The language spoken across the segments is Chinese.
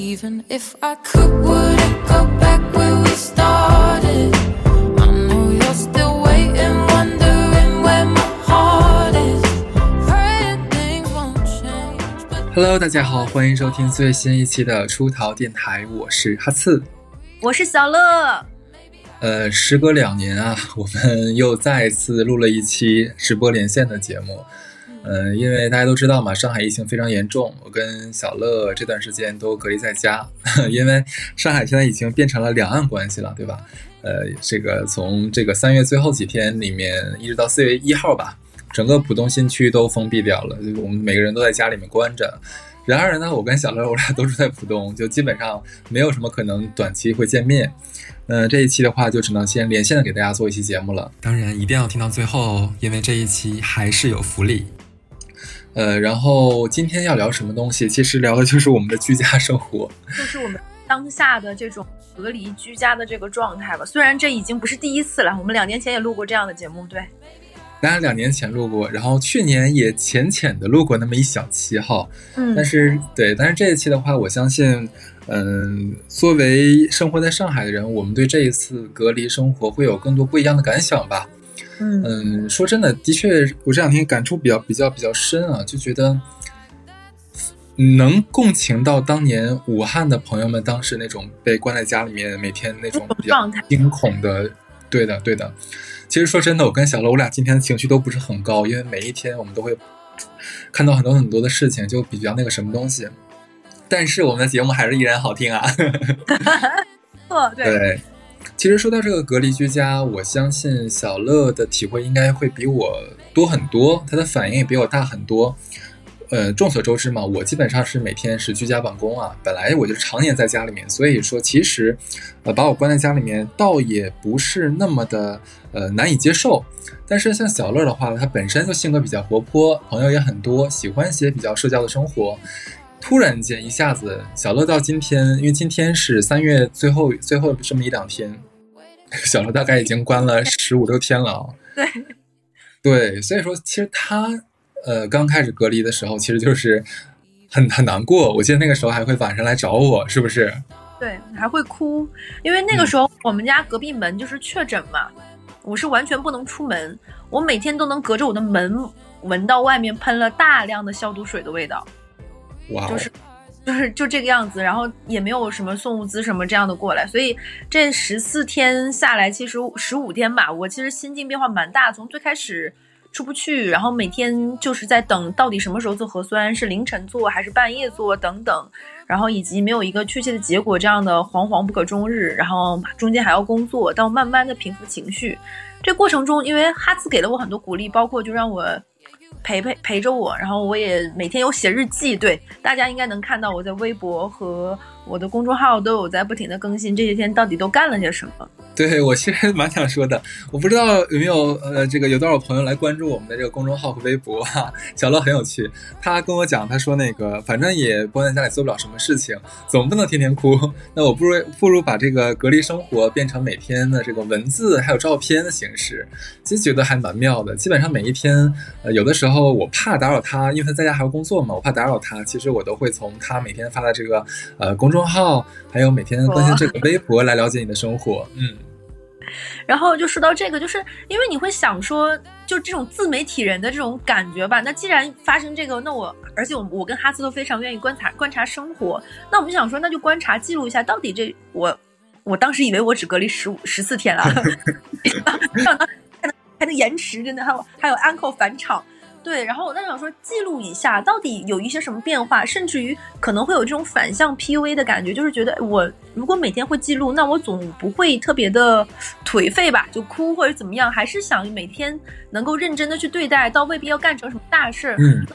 Even if I could, would it go back where we started? I know you're still waiting, wondering where my heart is. Praying things won't change, but Hello，大家好，欢迎收听最新一期的出逃电台，我是哈刺。我是小乐，呃，时隔两年啊，我们又再次录了一期直播连线的节目。嗯，因为大家都知道嘛，上海疫情非常严重，我跟小乐这段时间都隔离在家，因为上海现在已经变成了两岸关系了，对吧？呃，这个从这个三月最后几天里面，一直到四月一号吧，整个浦东新区都封闭掉了，就是我们每个人都在家里面关着。然而呢，我跟小乐我俩都住在浦东，就基本上没有什么可能短期会见面。那这一期的话，就只能先连线的给大家做一期节目了。当然，一定要听到最后，因为这一期还是有福利。呃，然后今天要聊什么东西？其实聊的就是我们的居家生活。就是我们当下的这种隔离居家的这个状态吧。虽然这已经不是第一次了，我们两年前也录过这样的节目，对。当然两年前录过，然后去年也浅浅的录过那么一小期哈。嗯但是对，但是这一期的话，我相信，嗯，作为生活在上海的人，我们对这一次隔离生活会有更多不一样的感想吧。嗯嗯，说真的，的确，我这两天感触比较比较比较深啊，就觉得能共情到当年武汉的朋友们当时那种被关在家里面，每天那种比较惊恐的，对的对的。其实说真的，我跟小乐我俩今天的情绪都不是很高，因为每一天我们都会看到很多很多的事情，就比较那个什么东西。但是我们的节目还是依然好听啊。错，对，对，其实说到这个隔离居家，我相信小乐的体会应该会比我多很多，他的反应也比我大很多。呃，众所周知嘛，我基本上是每天是居家办公啊，本来我就常年在家里面，所以说其实，呃，把我关在家里面倒也不是那么的呃难以接受。但是像小乐的话，他本身就性格比较活泼，朋友也很多，喜欢一些比较社交的生活。突然间一下子，小乐到今天，因为今天是三月最后最后这么一两天，小乐大概已经关了十五六天了啊。对，对，所以说其实他呃刚开始隔离的时候，其实就是很很难过。我记得那个时候还会晚上来找我，是不是？对，还会哭，因为那个时候我们家隔壁门就是确诊嘛，我是完全不能出门，我每天都能隔着我的门闻到外面喷了大量的消毒水的味道。就是就是就这个样子，然后也没有什么送物资什么这样的过来，所以这十四天下来，其实十五天吧，我其实心境变化蛮大。从最开始出不去，然后每天就是在等到底什么时候做核酸，是凌晨做还是半夜做等等，然后以及没有一个确切的结果这样的惶惶不可终日，然后中间还要工作，到慢慢的平复情绪。这过程中，因为哈兹给了我很多鼓励，包括就让我。陪陪陪着我，然后我也每天有写日记，对大家应该能看到我在微博和我的公众号都有在不停的更新这些天到底都干了些什么。对我其实蛮想说的，我不知道有没有呃这个有多少朋友来关注我们的这个公众号和微博哈、小乐很有趣，他跟我讲，他说那个反正也关在家里做不了什么事情，总不能天天哭，那我不如不如把这个隔离生活变成每天的这个文字还有照片的形式，其实觉得还蛮妙的。基本上每一天，呃有的时候我怕打扰他，因为他在家还要工作嘛，我怕打扰他，其实我都会从他每天发的这个呃公众号，还有每天更新这个微博来了解你的生活，嗯。然后就说到这个，就是因为你会想说，就这种自媒体人的这种感觉吧。那既然发生这个，那我而且我我跟哈斯都非常愿意观察观察生活，那我们就想说，那就观察记录一下，到底这我我当时以为我只隔离十五十四天啊，还能还能延迟，真的还有还有 uncle 返场。对，然后我在想说，记录一下到底有一些什么变化，甚至于可能会有这种反向 PUA 的感觉，就是觉得我如果每天会记录，那我总不会特别的颓废吧，就哭或者怎么样，还是想每天能够认真的去对待，倒未必要干成什么大事儿。嗯，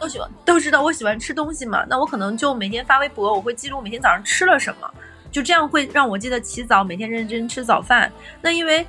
都喜欢都知道我喜欢吃东西嘛，那我可能就每天发微博，我会记录每天早上吃了什么，就这样会让我记得起早，每天认真吃早饭。那因为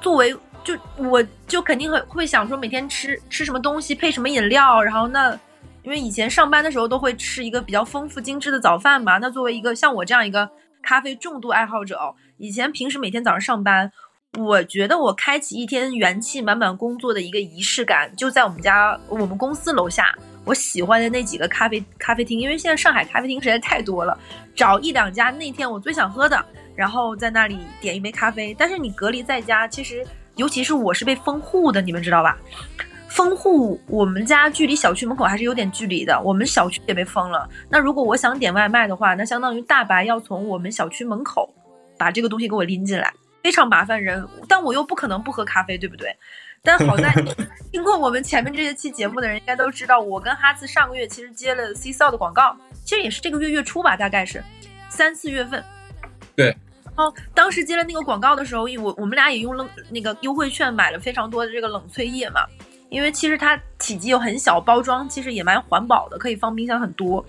作为就我就肯定会会想说每天吃吃什么东西，配什么饮料，然后那因为以前上班的时候都会吃一个比较丰富精致的早饭嘛，那作为一个像我这样一个咖啡重度爱好者哦，以前平时每天早上上班，我觉得我开启一天元气满满工作的一个仪式感，就在我们家我们公司楼下，我喜欢的那几个咖啡咖啡厅，因为现在上海咖啡厅实在太多了，找一两家那天我最想喝的，然后在那里点一杯咖啡。但是你隔离在家，其实尤其是我是被封户的，你们知道吧？封户，我们家距离小区门口还是有点距离的，我们小区也被封了。那如果我想点外卖的话，那相当于大白要从我们小区门口把这个东西给我拎进来，非常麻烦人。但我又不可能不喝咖啡，对不对？但好在 听过我们前面这些期节目的人应该都知道，我跟哈茨上个月其实接了 C s o 的广告，其实也是这个月月初吧，大概是三四月份。对。哦当时接了那个广告的时候，因为我我们俩也用了那个优惠券买了非常多的这个冷萃液嘛。因为其实它体积又很小，包装其实也蛮环保的，可以放冰箱很多。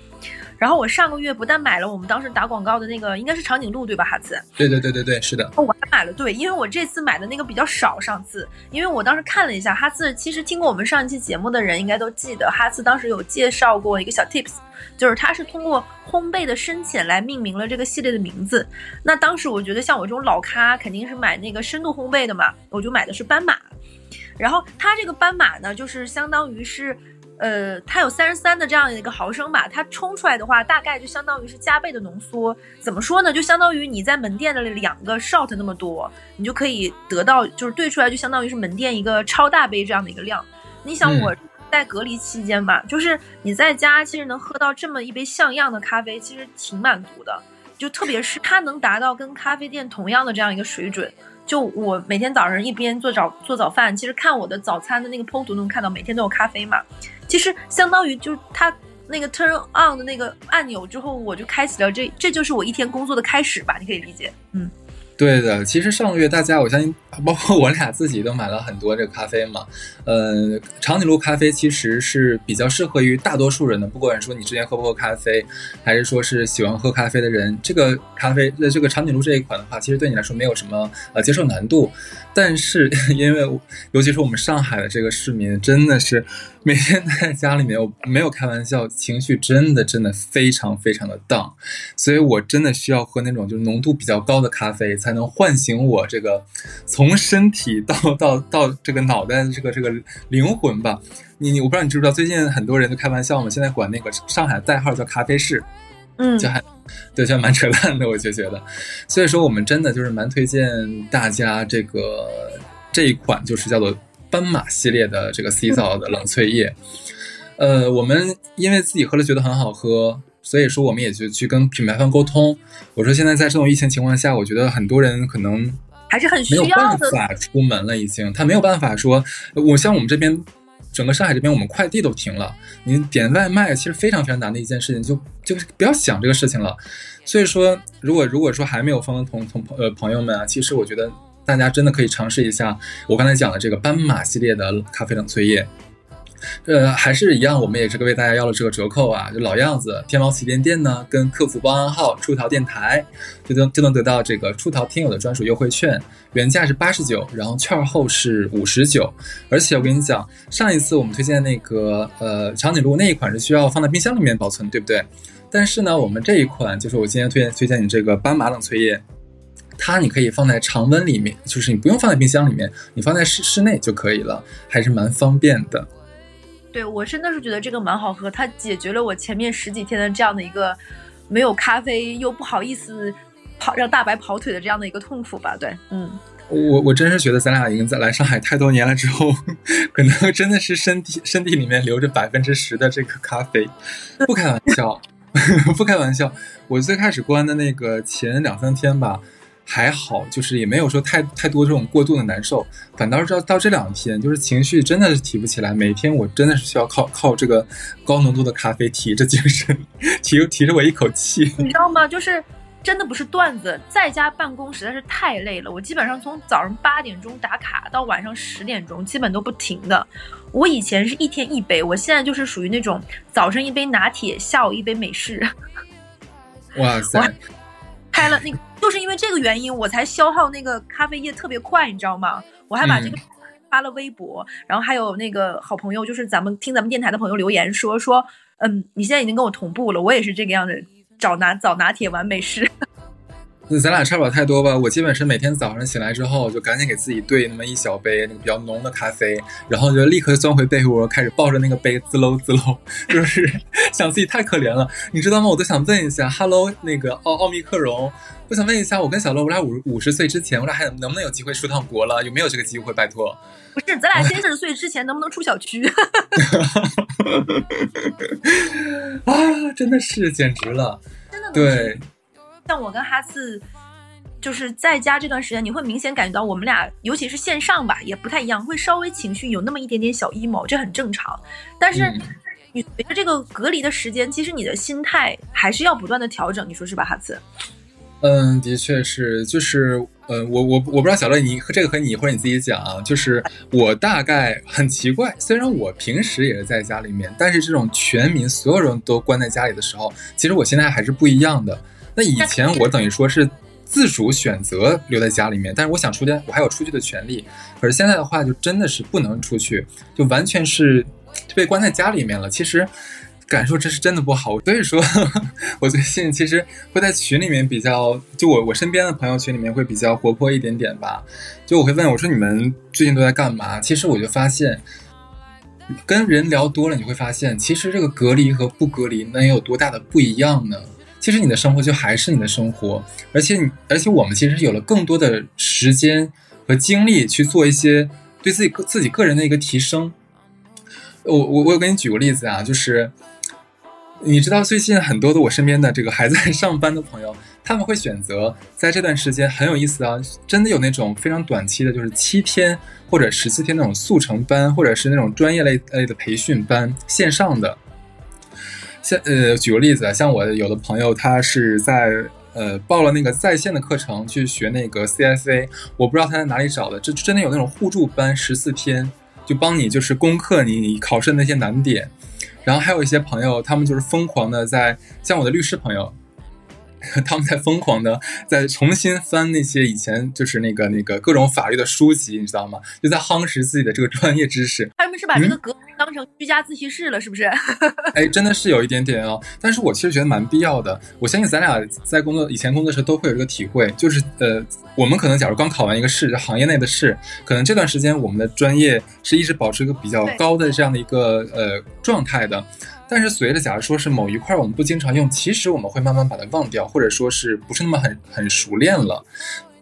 然后我上个月不但买了我们当时打广告的那个，应该是长颈鹿对吧，哈茨？对对对对对，是的。我还买了，对，因为我这次买的那个比较少，上次，因为我当时看了一下，哈茨其实听过我们上一期节目的人应该都记得，哈茨当时有介绍过一个小 tips，就是它是通过烘焙的深浅来命名了这个系列的名字。那当时我觉得像我这种老咖肯定是买那个深度烘焙的嘛，我就买的是斑马。然后它这个斑马呢，就是相当于是，呃，它有三十三的这样的一个毫升吧，它冲出来的话，大概就相当于是加倍的浓缩。怎么说呢？就相当于你在门店的两个 shot 那么多，你就可以得到，就是兑出来就相当于是门店一个超大杯这样的一个量。你想我在隔离期间吧，就是你在家其实能喝到这么一杯像样的咖啡，其实挺满足的。就特别是它能达到跟咖啡店同样的这样一个水准。就我每天早上一边做早做早饭，其实看我的早餐的那个 PO 图能看到每天都有咖啡嘛。其实相当于就是它那个 turn on 的那个按钮之后，我就开启了这这就是我一天工作的开始吧，你可以理解，嗯。对的，其实上个月大家，我相信 包括我俩自己都买了很多这个咖啡嘛。呃，长颈鹿咖啡其实是比较适合于大多数人的，不管说你之前喝不喝咖啡，还是说是喜欢喝咖啡的人，这个咖啡的这个长颈鹿这一款的话，其实对你来说没有什么呃接受难度。但是 因为尤其是我们上海的这个市民，真的是。每天在家里面，我没有开玩笑，情绪真的真的非常非常的 down，所以我真的需要喝那种就是浓度比较高的咖啡，才能唤醒我这个从身体到到到这个脑袋这个这个灵魂吧。你你我不知道你知不知道，最近很多人都开玩笑嘛，现在管那个上海代号叫咖啡室，嗯，就还对，就蛮扯淡的，我就觉得。所以说，我们真的就是蛮推荐大家这个这一款，就是叫做。斑马系列的这个 C 皂的冷萃液，呃，我们因为自己喝了觉得很好喝，所以说我们也就去跟品牌方沟通。我说现在在这种疫情情况下，我觉得很多人可能还是很需要的，没有办法出门了，已经他没有办法说，我像我们这边整个上海这边，我们快递都停了，你点外卖其实非常非常难的一件事情，就就不要想这个事情了。所以说，如果如果说还没有封的同同朋呃朋友们啊，其实我觉得。大家真的可以尝试一下我刚才讲的这个斑马系列的咖啡冷萃液，呃，还是一样，我们也是为大家要了这个折扣啊，就老样子，天猫旗舰店呢跟客服报暗号“出逃电台”，就能就能得到这个出逃听友的专属优惠券，原价是八十九，然后券后是五十九，而且我跟你讲，上一次我们推荐那个呃长颈鹿那一款是需要放在冰箱里面保存，对不对？但是呢，我们这一款就是我今天推荐推荐你这个斑马冷萃液。它你可以放在常温里面，就是你不用放在冰箱里面，你放在室室内就可以了，还是蛮方便的。对我真的是觉得这个蛮好喝，它解决了我前面十几天的这样的一个没有咖啡又不好意思跑让大白跑腿的这样的一个痛苦吧。对，嗯，我我真是觉得咱俩已经在来上海太多年了之后，可能真的是身体身体里面留着百分之十的这个咖啡，不开玩笑，不开玩笑。我最开始关的那个前两三天吧。还好，就是也没有说太太多这种过度的难受，反倒是到到这两天，就是情绪真的是提不起来。每天我真的是需要靠靠这个高浓度的咖啡提着精神，提提着我一口气。你知道吗？就是真的不是段子，在家办公实在是太累了。我基本上从早上八点钟打卡到晚上十点钟，基本都不停的。我以前是一天一杯，我现在就是属于那种早上一杯拿铁，下午一杯美式。哇塞！开了那个。就是因为这个原因，我才消耗那个咖啡液特别快，你知道吗？我还把这个发了微博，然后还有那个好朋友，就是咱们听咱们电台的朋友留言说说，嗯，你现在已经跟我同步了，我也是这个样子，早拿早拿铁完美式。那咱俩差不了太多吧？我基本是每天早上醒来之后，就赶紧给自己兑那么一小杯那个比较浓的咖啡，然后就立刻钻回被窝，开始抱着那个杯滋喽滋喽，就是 想自己太可怜了，你知道吗？我都想问一下，Hello，那个奥奥密克戎，我想问一下，我跟小乐，我俩五五十岁之前，我俩还能不能有机会出趟国了？有没有这个机会？拜托。不是，咱俩先四十岁之前能不能出小区？啊，真的是简直了，真的能对。像我跟哈次，就是在家这段时间，你会明显感觉到我们俩，尤其是线上吧，也不太一样，会稍微情绪有那么一点点小 emo，这很正常。但是嗯你随着这个隔离的时间，其实你的心态还是要不断的调整，你说是吧，哈次？嗯，的确是，就是，呃，我我我不知道小乐你和这个和你或者你自己讲啊，就是我大概很奇怪，虽然我平时也是在家里面，但是这种全民所有人都关在家里的时候，其实我现在还是不一样的。那以前我等于说是自主选择留在家里面，但是我想出去，我还有出去的权利。可是现在的话，就真的是不能出去，就完全是被关在家里面了。其实。感受这是真的不好，所以说，我最近其实会在群里面比较，就我我身边的朋友群里面会比较活泼一点点吧。就我会问我说你们最近都在干嘛？其实我就发现，跟人聊多了，你会发现，其实这个隔离和不隔离能有多大的不一样呢？其实你的生活就还是你的生活，而且你而且我们其实有了更多的时间和精力去做一些对自己个自己个人的一个提升。我我我有给你举个例子啊，就是你知道最近很多的我身边的这个还在上班的朋友，他们会选择在这段时间很有意思啊，真的有那种非常短期的，就是七天或者十四天那种速成班，或者是那种专业类类的培训班，线上的。像呃，举个例子啊，像我有的朋友他是在呃报了那个在线的课程去学那个 CSA 我不知道他在哪里找的，这真的有那种互助班，十四天就帮你就是攻克你你考试的那些难点。然后还有一些朋友，他们就是疯狂的在，像我的律师朋友，他们在疯狂的在重新翻那些以前就是那个那个各种法律的书籍，你知道吗？就在夯实自己的这个专业知识。他们是把这个隔离当成居家自习室了，是不是？哎，真的是有一点点哦，但是我其实觉得蛮必要的。我相信咱俩在工作以前工作时都会有这个体会，就是呃，我们可能假如刚考完一个试，就行业内的试，可能这段时间我们的专业是一直保持一个比较高的这样的一个呃状态的。但是随着假如说是某一块我们不经常用，其实我们会慢慢把它忘掉，或者说是不是那么很很熟练了。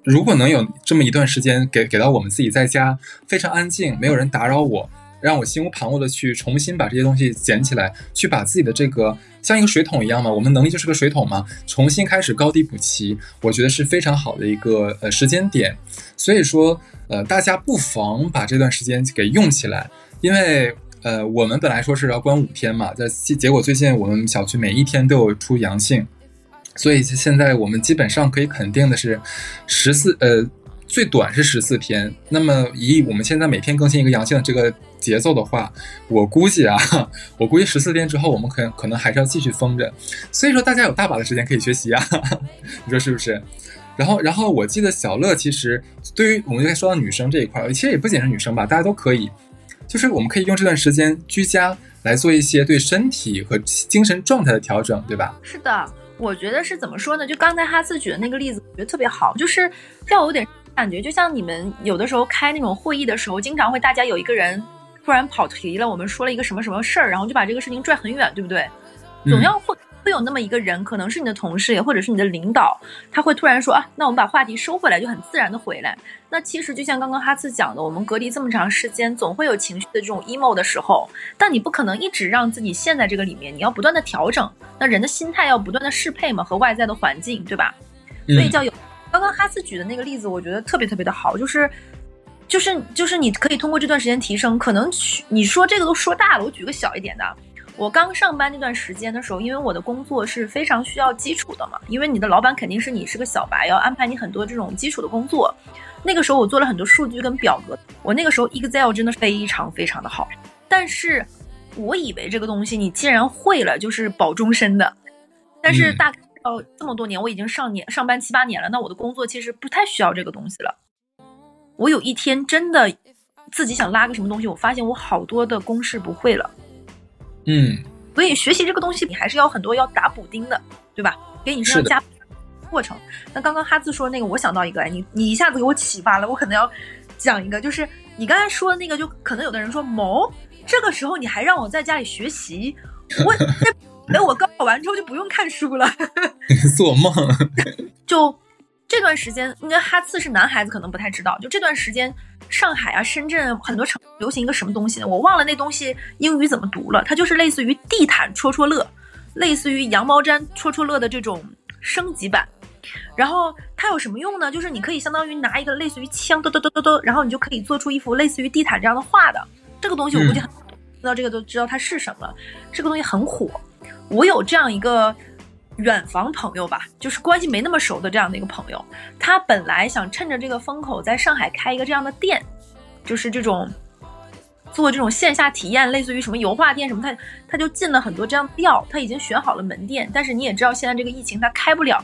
如果能有这么一段时间给给到我们自己在家非常安静，没有人打扰我，让我心无旁骛的去重新把这些东西捡起来，去把自己的这个像一个水桶一样嘛，我们能力就是个水桶嘛，重新开始高低补齐，我觉得是非常好的一个呃时间点。所以说呃，大家不妨把这段时间给用起来，因为。呃，我们本来说是要关五天嘛，在结果最近我们小区每一天都有出阳性，所以现在我们基本上可以肯定的是，十四呃最短是十四天。那么以我们现在每天更新一个阳性的这个节奏的话，我估计啊，我估计十四天之后我们可可能还是要继续封着。所以说大家有大把的时间可以学习啊，你说是不是？然后，然后我记得小乐其实对于我们刚才说到女生这一块，其实也不仅是女生吧，大家都可以。就是我们可以用这段时间居家来做一些对身体和精神状态的调整，对吧？是的，我觉得是怎么说呢？就刚才哈斯举的那个例子，我觉得特别好，就是要有点感觉，就像你们有的时候开那种会议的时候，经常会大家有一个人突然跑题了，我们说了一个什么什么事儿，然后就把这个事情拽很远，对不对？总要会。会有那么一个人，可能是你的同事，也或者是你的领导，他会突然说啊，那我们把话题收回来，就很自然的回来。那其实就像刚刚哈次讲的，我们隔离这么长时间，总会有情绪的这种 emo 的时候，但你不可能一直让自己陷在这个里面，你要不断的调整。那人的心态要不断的适配嘛，和外在的环境，对吧？所以叫有。刚刚哈次举的那个例子，我觉得特别特别的好，就是就是就是你可以通过这段时间提升，可能你说这个都说大了，我举个小一点的。我刚上班那段时间的时候，因为我的工作是非常需要基础的嘛，因为你的老板肯定是你是个小白，要安排你很多这种基础的工作。那个时候我做了很多数据跟表格，我那个时候 Excel 真的非常非常的好。但是我以为这个东西你既然会了，就是保终身的。但是大概到这么多年，我已经上年上班七八年了，那我的工作其实不太需要这个东西了。我有一天真的自己想拉个什么东西，我发现我好多的公式不会了。嗯，所以学习这个东西，你还是要很多要打补丁的，对吧？给你身上加。过程。那刚刚哈兹说那个，我想到一个，你你一下子给我启发了，我可能要讲一个，就是你刚才说的那个，就可能有的人说，某这个时候你还让我在家里学习，我 那我高考完之后就不用看书了，做梦。就这段时间，应该哈次是男孩子，可能不太知道。就这段时间，上海啊、深圳很多城流行一个什么东西呢？我忘了那东西英语怎么读了。它就是类似于地毯戳戳乐，类似于羊毛毡戳戳乐的这种升级版。然后它有什么用呢？就是你可以相当于拿一个类似于枪，嘚嘚嘚嘚嘚，然后你就可以做出一幅类似于地毯这样的画的。这个东西我估计很知道这个都知道它是什么。这个东西很火。我有这样一个。远房朋友吧，就是关系没那么熟的这样的一个朋友，他本来想趁着这个风口在上海开一个这样的店，就是这种做这种线下体验，类似于什么油画店什么，他他就进了很多这样调，他已经选好了门店，但是你也知道现在这个疫情他开不了，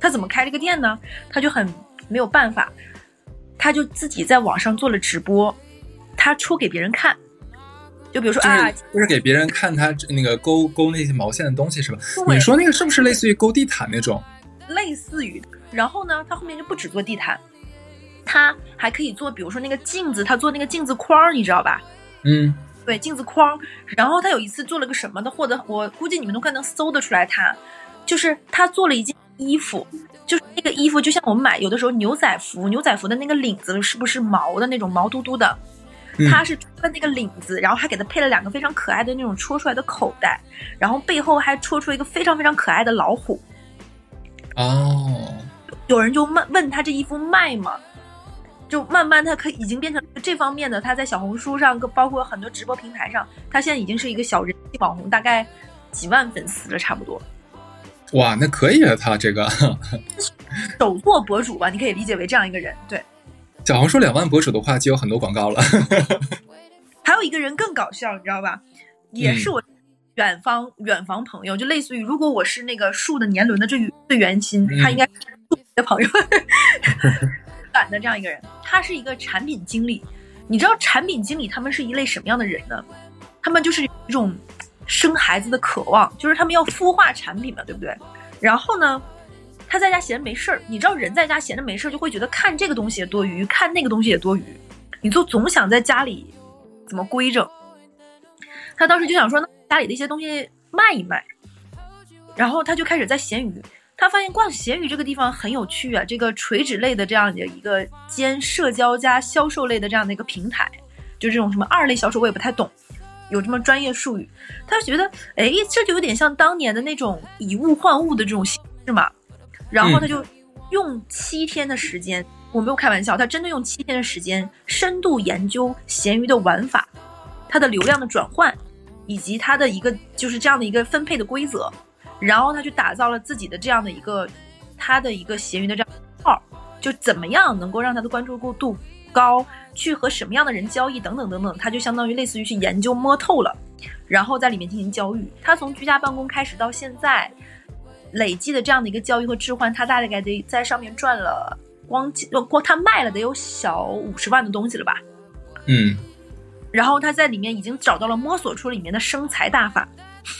他怎么开这个店呢？他就很没有办法，他就自己在网上做了直播，他出给别人看。就比如说啊，就是给别人看他那个勾勾那些毛线的东西是吧？你说那个是不是类似于勾地毯那种？类似于。然后呢，他后面就不止做地毯，他还可以做，比如说那个镜子，他做那个镜子框，你知道吧？嗯，对，镜子框。然后他有一次做了个什么的，获得我估计你们都快能搜得出来，他就是他做了一件衣服，就是那个衣服就像我们买有的时候牛仔服，牛仔服的那个领子是不是毛的那种毛嘟嘟的？它是穿那个领子，然后还给他配了两个非常可爱的那种戳出来的口袋，然后背后还戳出一个非常非常可爱的老虎。哦，有人就问问他这衣服卖吗？就慢慢他可已经变成这方面的，他在小红书上，包括很多直播平台上，他现在已经是一个小人气网红，大概几万粉丝了，差不多。哇，那可以啊，他这个 手作博主吧，你可以理解为这样一个人，对。小红书两万博主的话，就有很多广告了。还有一个人更搞笑，你知道吧？也是我远方远房朋友，就类似于如果我是那个树的年轮的最最圆心，他应该是树的朋友，短的这样一个人。他是一个产品经理，你知道产品经理他们是一类什么样的人呢？他们就是一种生孩子的渴望，就是他们要孵化产品嘛，对不对？然后呢？他在家闲着没事儿，你知道人在家闲着没事儿就会觉得看这个东西也多余，看那个东西也多余，你就总想在家里怎么规整。他当时就想说，那家里的一些东西卖一卖，然后他就开始在闲鱼，他发现逛闲鱼这个地方很有趣啊，这个垂直类的这样的一个兼社交加销售类的这样的一个平台，就这种什么二类销售我也不太懂，有这么专业术语，他觉得，哎，这就有点像当年的那种以物换物的这种形式嘛。然后他就用七天的时间，我没有开玩笑，他真的用七天的时间深度研究闲鱼的玩法，它的流量的转换，以及它的一个就是这样的一个分配的规则，然后他去打造了自己的这样的一个他的一个闲鱼的这样号，就怎么样能够让他的关注度高，去和什么样的人交易等等等等，他就相当于类似于去研究摸透了，然后在里面进行交易。他从居家办公开始到现在。累计的这样的一个交易和置换，他大概得在上面赚了光光他卖了得有小五十万的东西了吧？嗯，然后他在里面已经找到了摸索出里面的生财大法。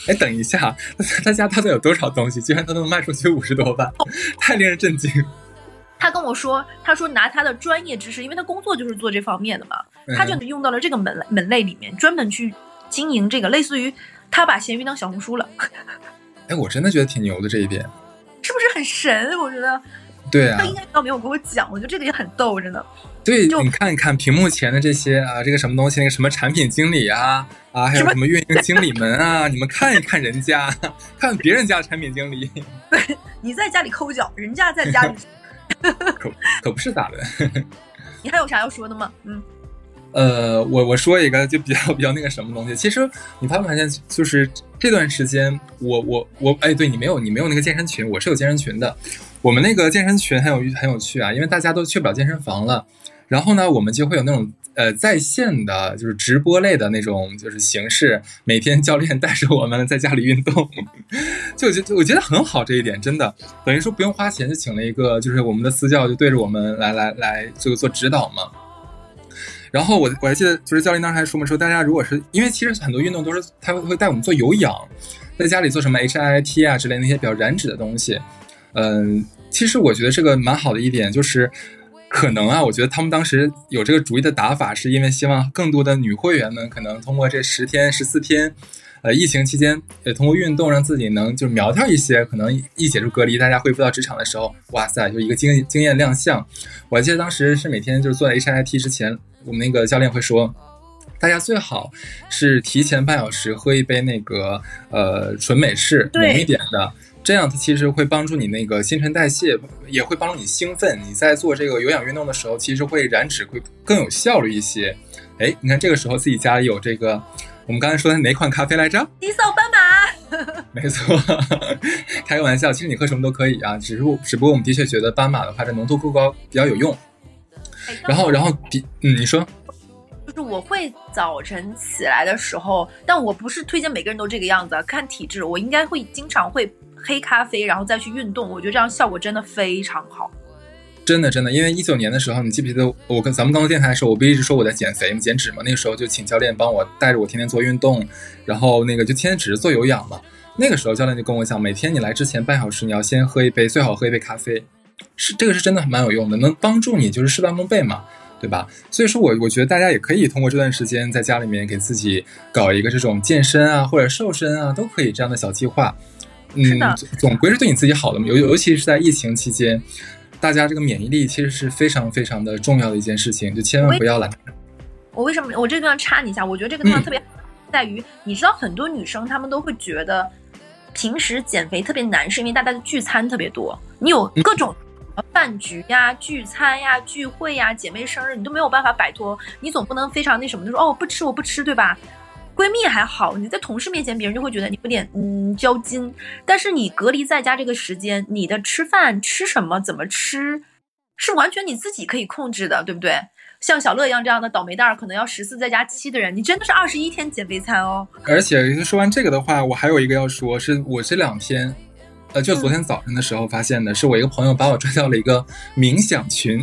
哎，等一下，他家到底有多少东西？居然他能卖出去五十多万，太令人震惊！他跟我说，他说拿他的专业知识，因为他工作就是做这方面的嘛，他就用到了这个门门类里面，专门去经营这个，类似于他把闲鱼当小红书了。哎，我真的觉得挺牛的这一点，是不是很神？我觉得，对啊，他应该倒没有跟我讲，我觉得这个也很逗，真的。对，你看一看屏幕前的这些啊，这个什么东西，那个什么产品经理啊，啊，还有什么运营经理们啊，你们看一看人家，看别人家的产品经理。对，你在家里抠脚，人家在家里，可可不是咋的。你还有啥要说的吗？嗯。呃，我我说一个就比较 比较那个什么东西，其实你发没发现，就是这段时间，我我我，哎，对你没有你没有那个健身群，我是有健身群的。我们那个健身群很有很有趣啊，因为大家都去不了健身房了，然后呢，我们就会有那种呃在线的，就是直播类的那种就是形式，每天教练带着我们在家里运动，就就我觉得很好这一点，真的等于说不用花钱就请了一个就是我们的私教，就对着我们来来来这个做指导嘛。然后我我还记得，就是教练当时还说嘛，说大家如果是因为其实很多运动都是他会带我们做有氧，在家里做什么 HIIT 啊之类那些比较燃脂的东西，嗯，其实我觉得这个蛮好的一点就是。可能啊，我觉得他们当时有这个主意的打法，是因为希望更多的女会员们可能通过这十天、十四天，呃，疫情期间，也通过运动让自己能就苗条一些。可能一解除隔离，大家恢复到职场的时候，哇塞，就一个经经验亮相。我还记得当时是每天就是做 H I I T 之前，我们那个教练会说，大家最好是提前半小时喝一杯那个呃纯美式浓一点的。这样它其实会帮助你那个新陈代谢，也会帮助你兴奋。你在做这个有氧运动的时候，其实会燃脂会更有效率一些。哎，你看这个时候自己家里有这个，我们刚才说的哪款咖啡来着？迪扫斑马，没错，开个玩笑，其实你喝什么都可以啊，只是只不过我们的确觉得斑马的话，这浓度够高，比较有用。哎然后，然后比嗯，你说就是我会早晨起来的时候，但我不是推荐每个人都这个样子啊，看体质，我应该会经常会黑咖啡，然后再去运动，我觉得这样效果真的非常好。真的真的，因为一九年的时候，你记不记得我跟咱们刚做电台的时候，我不一直说我在减肥嘛、减脂嘛？那个时候就请教练帮我带着我天天做运动，然后那个就天天只是做有氧嘛。那个时候教练就跟我讲，每天你来之前半小时，你要先喝一杯，最好喝一杯咖啡，是这个是真的蛮有用的，能帮助你就是事半功倍嘛。对吧？所以说我我觉得大家也可以通过这段时间在家里面给自己搞一个这种健身啊或者瘦身啊，都可以这样的小计划。嗯，总总归是对你自己好的嘛。尤尤其是在疫情期间，大家这个免疫力其实是非常非常的重要的一件事情，就千万不要懒。我为什么我这个地方插你一下？我觉得这个地方嗯特别好在于，你知道很多女生她们都会觉得平时减肥特别难，是因为大家的聚餐特别多，你有各种。饭局呀、聚餐呀、聚会呀、姐妹生日，你都没有办法摆脱。你总不能非常那什么，就说哦，不吃，我不吃，对吧？闺蜜还好，你在同事面前，别人就会觉得你有点嗯交金。但是你隔离在家这个时间，你的吃饭吃什么、怎么吃，是完全你自己可以控制的，对不对？像小乐一样这样的倒霉蛋儿，可能要十四再加七的人，你真的是二十一天减肥餐哦。而且说完这个的话，我还有一个要说，是我这两天，呃，就昨天早晨的时候发现的，是我一个朋友把我拽到了一个冥想群，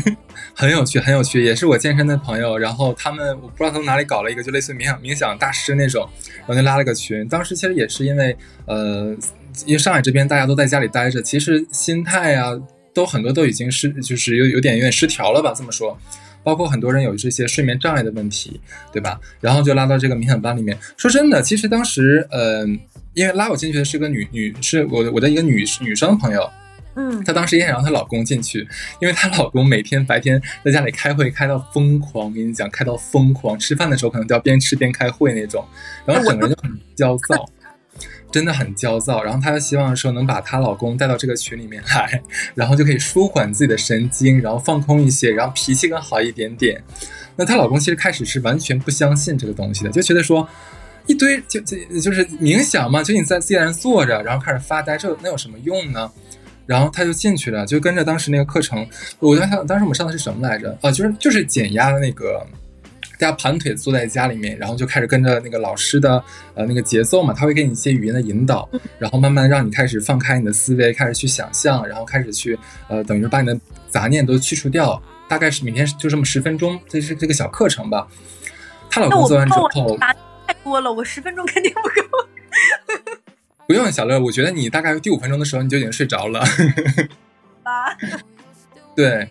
很有趣，很有趣，也是我健身的朋友。然后他们我不知道从哪里搞了一个，就类似冥想冥想大师那种，然后就拉了个群。当时其实也是因为，呃，因为上海这边大家都在家里待着，其实心态啊，都很多都已经失，就是有有点有点失调了吧，这么说。包括很多人有这些睡眠障碍的问题，对吧？然后就拉到这个冥想班里面。说真的，其实当时，嗯、因为拉我进去的是个女女，是我的我的一个女女生朋友，嗯，她当时也想让她老公进去，因为她老公每天白天在家里开会开到疯狂，我跟你讲开到疯狂，吃饭的时候可能都要边吃边开会那种，然后整个人就很焦躁。真的很焦躁，然后她就希望说能把她老公带到这个群里面来，然后就可以舒缓自己的神经，然后放空一些，然后脾气更好一点点。那她老公其实开始是完全不相信这个东西的，就觉得说一堆就就就是冥想嘛，就你在自然坐着，然后开始发呆，这那有什么用呢？然后他就进去了，就跟着当时那个课程，我在想当时我们上的是什么来着？啊，就是就是减压的那个。大家盘腿坐在家里面，然后就开始跟着那个老师的呃那个节奏嘛，他会给你一些语音的引导，然后慢慢让你开始放开你的思维，开始去想象，然后开始去呃等于是把你的杂念都去除掉。大概是每天就这么十分钟，这是这个小课程吧。她老公做完之后，答太多了，我十分钟肯定不够不用小乐，我觉得你大概第五分钟的时候你就已经睡着了。吧。对，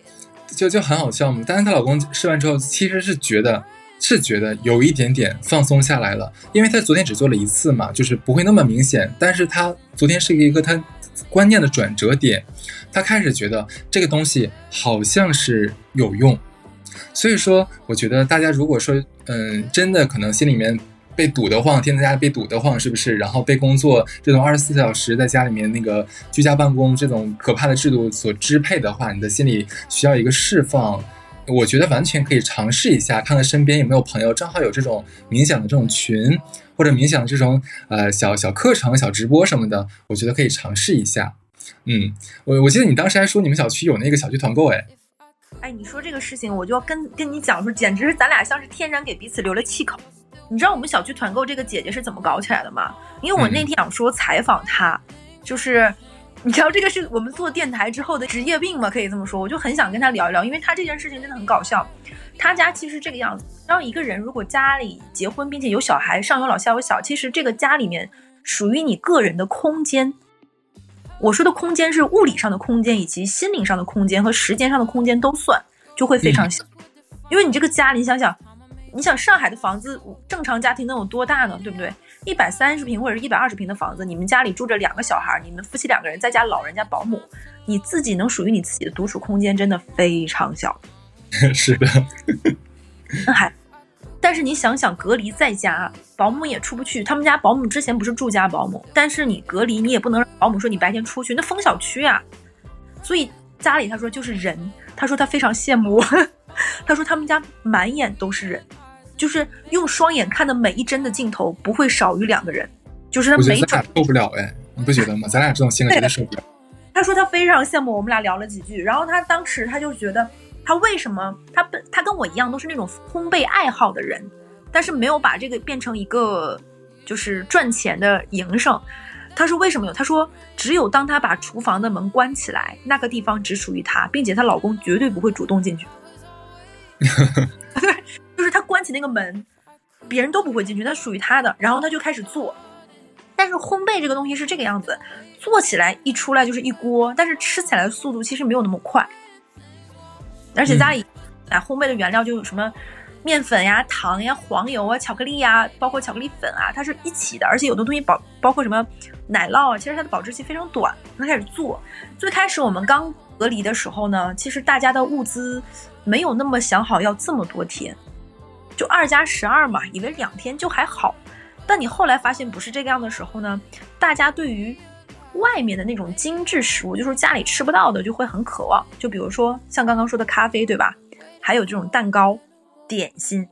就就很好笑嘛。但是她老公试完之后，其实是觉得是觉得有一点点放松下来了，因为他昨天只做了一次嘛，就是不会那么明显。但是他昨天是一个他观念的转折点，他开始觉得这个东西好像是有用。所以说，我觉得大家如果说，嗯，真的可能心里面被堵得慌，天天在家被堵得慌，是不是？然后被工作这种二十四小时在家里面那个居家办公这种可怕的制度所支配的话，你的心里需要一个释放。我觉得完全可以尝试一下，看看身边有没有朋友正好有这种冥想的这种群，或者冥想这种呃小小课程、小直播什么的，我觉得可以尝试一下。嗯，我我记得你当时还说你们小区有那个小区团购，哎，哎，你说这个事情，我就要跟跟你讲说，简直是咱俩像是天然给彼此留了气口。你知道我们小区团购这个姐姐是怎么搞起来的吗？因为我那天想说采访她，就是你知道这个是我们做电台之后的职业病吗，可以这么说。我就很想跟他聊一聊，因为他这件事情真的很搞笑。他家其实这个样子，让一个人如果家里结婚并且有小孩，上有老下有小，其实这个家里面属于你个人的空间。我说的空间是物理上的空间，以及心灵上的空间和时间上的空间都算，就会非常小。因为你这个家，你想想，你想上海的房子，正常家庭能有多大呢？对不对？一百三十平或者是一百二十平的房子，你们家里住着两个小孩，你们夫妻两个人再加老人家保姆，你自己能属于你自己的独处空间真的非常小。是的，那还，但是你想想，隔离在家，保姆也出不去。他们家保姆之前不是住家保姆，但是你隔离，你也不能让保姆说你白天出去，那封小区啊。所以家里他说就是人，他说他非常羡慕我，他说他们家满眼都是人，就是用双眼看的每一帧的镜头不会少于两个人，就是他每咱俩受不了哎，你不觉得吗？咱俩这种性格绝对受不了。他说他非常羡慕我们俩聊了几句，然后他当时他就觉得他为什么他本他跟我一样都是那种烘焙爱好的人，但是没有把这个变成一个就是赚钱的营生。他说为什么有？他说只有当他把厨房的门关起来，那个地方只属于他，并且她老公绝对不会主动进去。对，就是他关起那个门，别人都不会进去，那属于他的。然后他就开始做。但是烘焙这个东西是这个样子，做起来一出来就是一锅，但是吃起来的速度其实没有那么快。而且家里啊，烘焙的原料就有什么面粉呀、糖呀、黄油啊、巧克力呀，包括巧克力粉啊，它是一起的。而且有的东西保包括什么奶酪啊，其实它的保质期非常短。刚开始做，最开始我们刚隔离的时候呢，其实大家的物资没有那么想好要这么多天，就二加十二嘛，以为两天就还好。但你后来发现不是这个样的时候呢，大家对于外面的那种精致食物，就是家里吃不到的，就会很渴望。就比如说像刚刚说的咖啡，对吧？还有这种蛋糕、点心，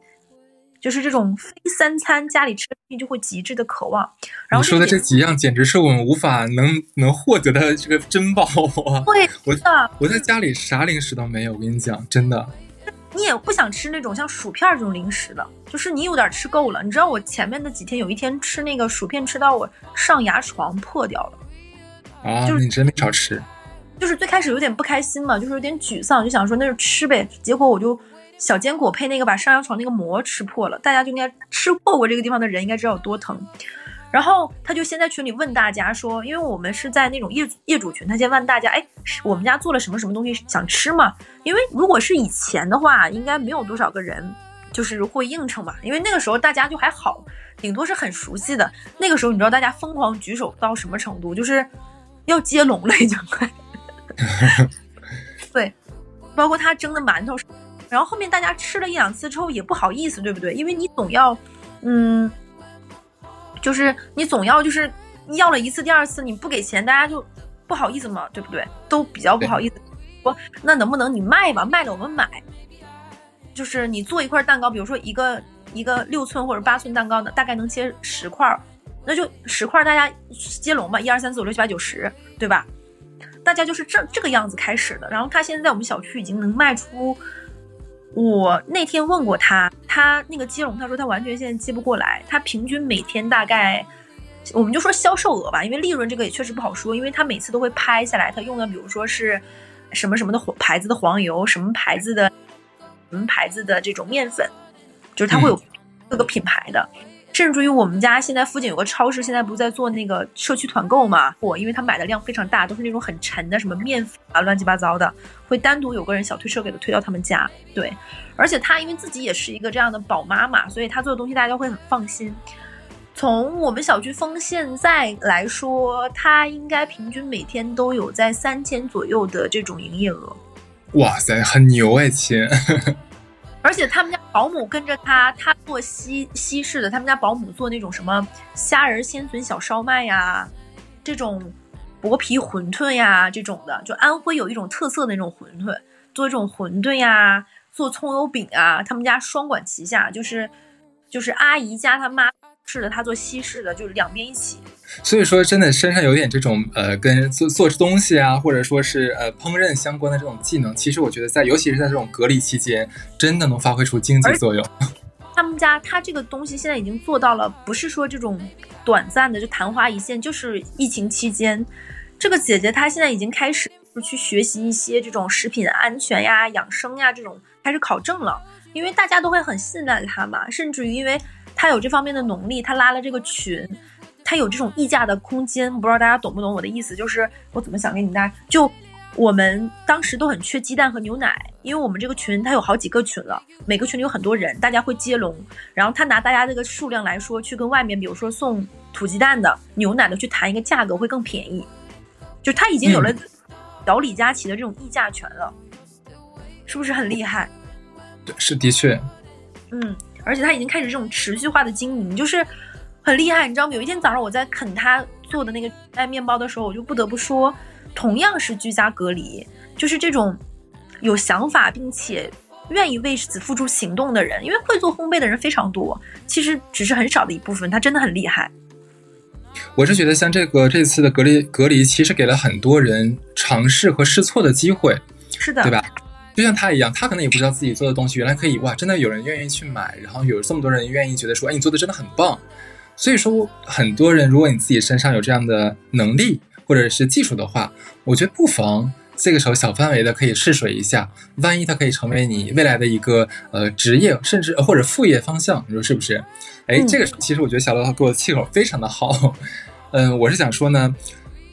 就是这种非三餐家里吃的就会极致的渴望。然后你说的这几样简直是我们无法能能获得的这个珍宝啊！会 我的，我在家里啥零食都没有，我跟你讲，真的。你也不想吃那种像薯片这种零食的，就是你有点吃够了。你知道我前面的几天有一天吃那个薯片吃到我上牙床破掉了。啊，就是你真没少吃。就是最开始有点不开心嘛，就是有点沮丧，就想说那就吃呗。结果我就小坚果配那个把上药床那个膜吃破了，大家就应该吃破过这个地方的人应该知道有多疼。然后他就先在群里问大家说，因为我们是在那种业业主群，他先问大家，哎，我们家做了什么什么东西想吃吗？因为如果是以前的话，应该没有多少个人就是会应承吧，因为那个时候大家就还好，顶多是很熟悉的。那个时候你知道大家疯狂举手到什么程度，就是要接龙了已经快。对，包括他蒸的馒头，然后后面大家吃了一两次之后也不好意思，对不对？因为你总要，嗯，就是你总要就是要了一次、第二次你不给钱，大家就不好意思嘛，对不对？都比较不好意思。说那能不能你卖吧？卖了我们买。就是你做一块蛋糕，比如说一个一个六寸或者八寸蛋糕呢，大概能切十块儿，那就十块儿，大家接龙吧，一二三四五六七八九十，对吧？大家就是这这个样子开始的。然后他现在在我们小区已经能卖出，我那天问过他，他那个接龙，他说他完全现在接不过来，他平均每天大概，我们就说销售额吧，因为利润这个也确实不好说，因为他每次都会拍下来，他用的比如说是什么什么的牌子的黄油，什么牌子的什么牌子的这种面粉，就是他会有各个品牌的。甚至于我们家现在附近有个超市，现在不是在做那个社区团购嘛？我因为他买的量非常大，都是那种很沉的什么面粉啊，乱七八糟的，会单独有个人小推车给他推到他们家。对，而且他因为自己也是一个这样的宝妈嘛，所以他做的东西大家会很放心。从我们小区封现在来说，他应该平均每天都有在三千左右的这种营业额。哇塞，很牛哎，亲！而且他们家保姆跟着他，他做西西式的，他们家保姆做那种什么虾仁鲜笋小烧麦呀，这种薄皮馄饨呀，这种的，就安徽有一种特色的那种馄饨，做这种馄饨呀，做葱油饼啊，他们家双管齐下，就是就是阿姨加他妈式的，他做西式的，就是两边一起。所以说，真的身上有点这种呃，跟做做东西啊，或者说是呃烹饪相关的这种技能，其实我觉得在，尤其是在这种隔离期间，真的能发挥出经济作用。他们家他这个东西现在已经做到了，不是说这种短暂的就昙花一现，就是疫情期间，这个姐姐她现在已经开始去学习一些这种食品安全呀、养生呀这种开始考证了，因为大家都会很信赖她嘛，甚至于因为她有这方面的能力，他拉了这个群。他有这种溢价的空间。不知道大家懂不懂我的意思？就是我怎么想给你大家就。我们当时都很缺鸡蛋和牛奶，因为我们这个群它有好几个群了，每个群里有很多人，大家会接龙，然后他拿大家这个数量来说，去跟外面比如说送土鸡蛋的、牛奶的去谈一个价格会更便宜，就他已经有了小李佳琦的这种议价权了，是不是很厉害？对，是的确，嗯，而且他已经开始这种持续化的经营，就是很厉害，你知道吗？有一天早上我在啃他做的那个带面包的时候，我就不得不说。同样是居家隔离，就是这种有想法并且愿意为此付出行动的人，因为会做烘焙的人非常多，其实只是很少的一部分，他真的很厉害。我是觉得，像这个这次的隔离隔离，其实给了很多人尝试和试错的机会，是的，对吧？就像他一样，他可能也不知道自己做的东西原来可以哇，真的有人愿意去买，然后有这么多人愿意觉得说，哎，你做的真的很棒。所以说，很多人，如果你自己身上有这样的能力。或者是技术的话，我觉得不妨这个时候小范围的可以试水一下，万一它可以成为你未来的一个呃职业，甚至或者副业方向，你说是不是？哎，这个其实我觉得小乐他给我的气口非常的好。嗯，我是想说呢，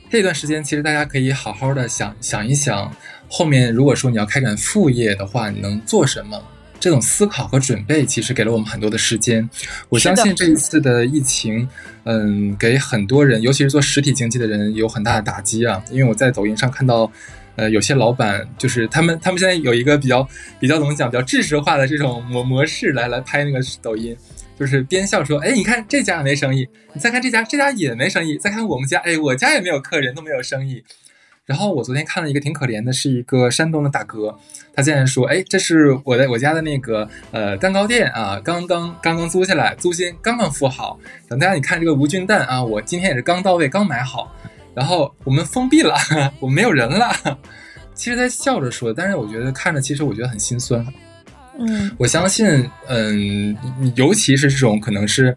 这段时间其实大家可以好好的想想一想，后面如果说你要开展副业的话，你能做什么？这种思考和准备，其实给了我们很多的时间。我相信这一次的疫情，嗯，给很多人，尤其是做实体经济的人，有很大的打击啊。因为我在抖音上看到，呃，有些老板就是他们，他们现在有一个比较比较怎么讲，比较知识化的这种模模式来来拍那个抖音，就是边笑说：“哎，你看这家没生意，你再看这家，这家也没生意，再看我们家，哎，我家也没有客人，都没有生意。”然后我昨天看了一个挺可怜的，是一个山东的大哥，他竟然说：“哎，这是我的我家的那个呃蛋糕店啊，刚刚刚刚租下来，租金刚刚付好。等大家你看这个无菌蛋啊，我今天也是刚到位，刚买好。然后我们封闭了，我们没有人了。其实他笑着说，但是我觉得看着其实我觉得很心酸。嗯，我相信，嗯，尤其是这种可能是，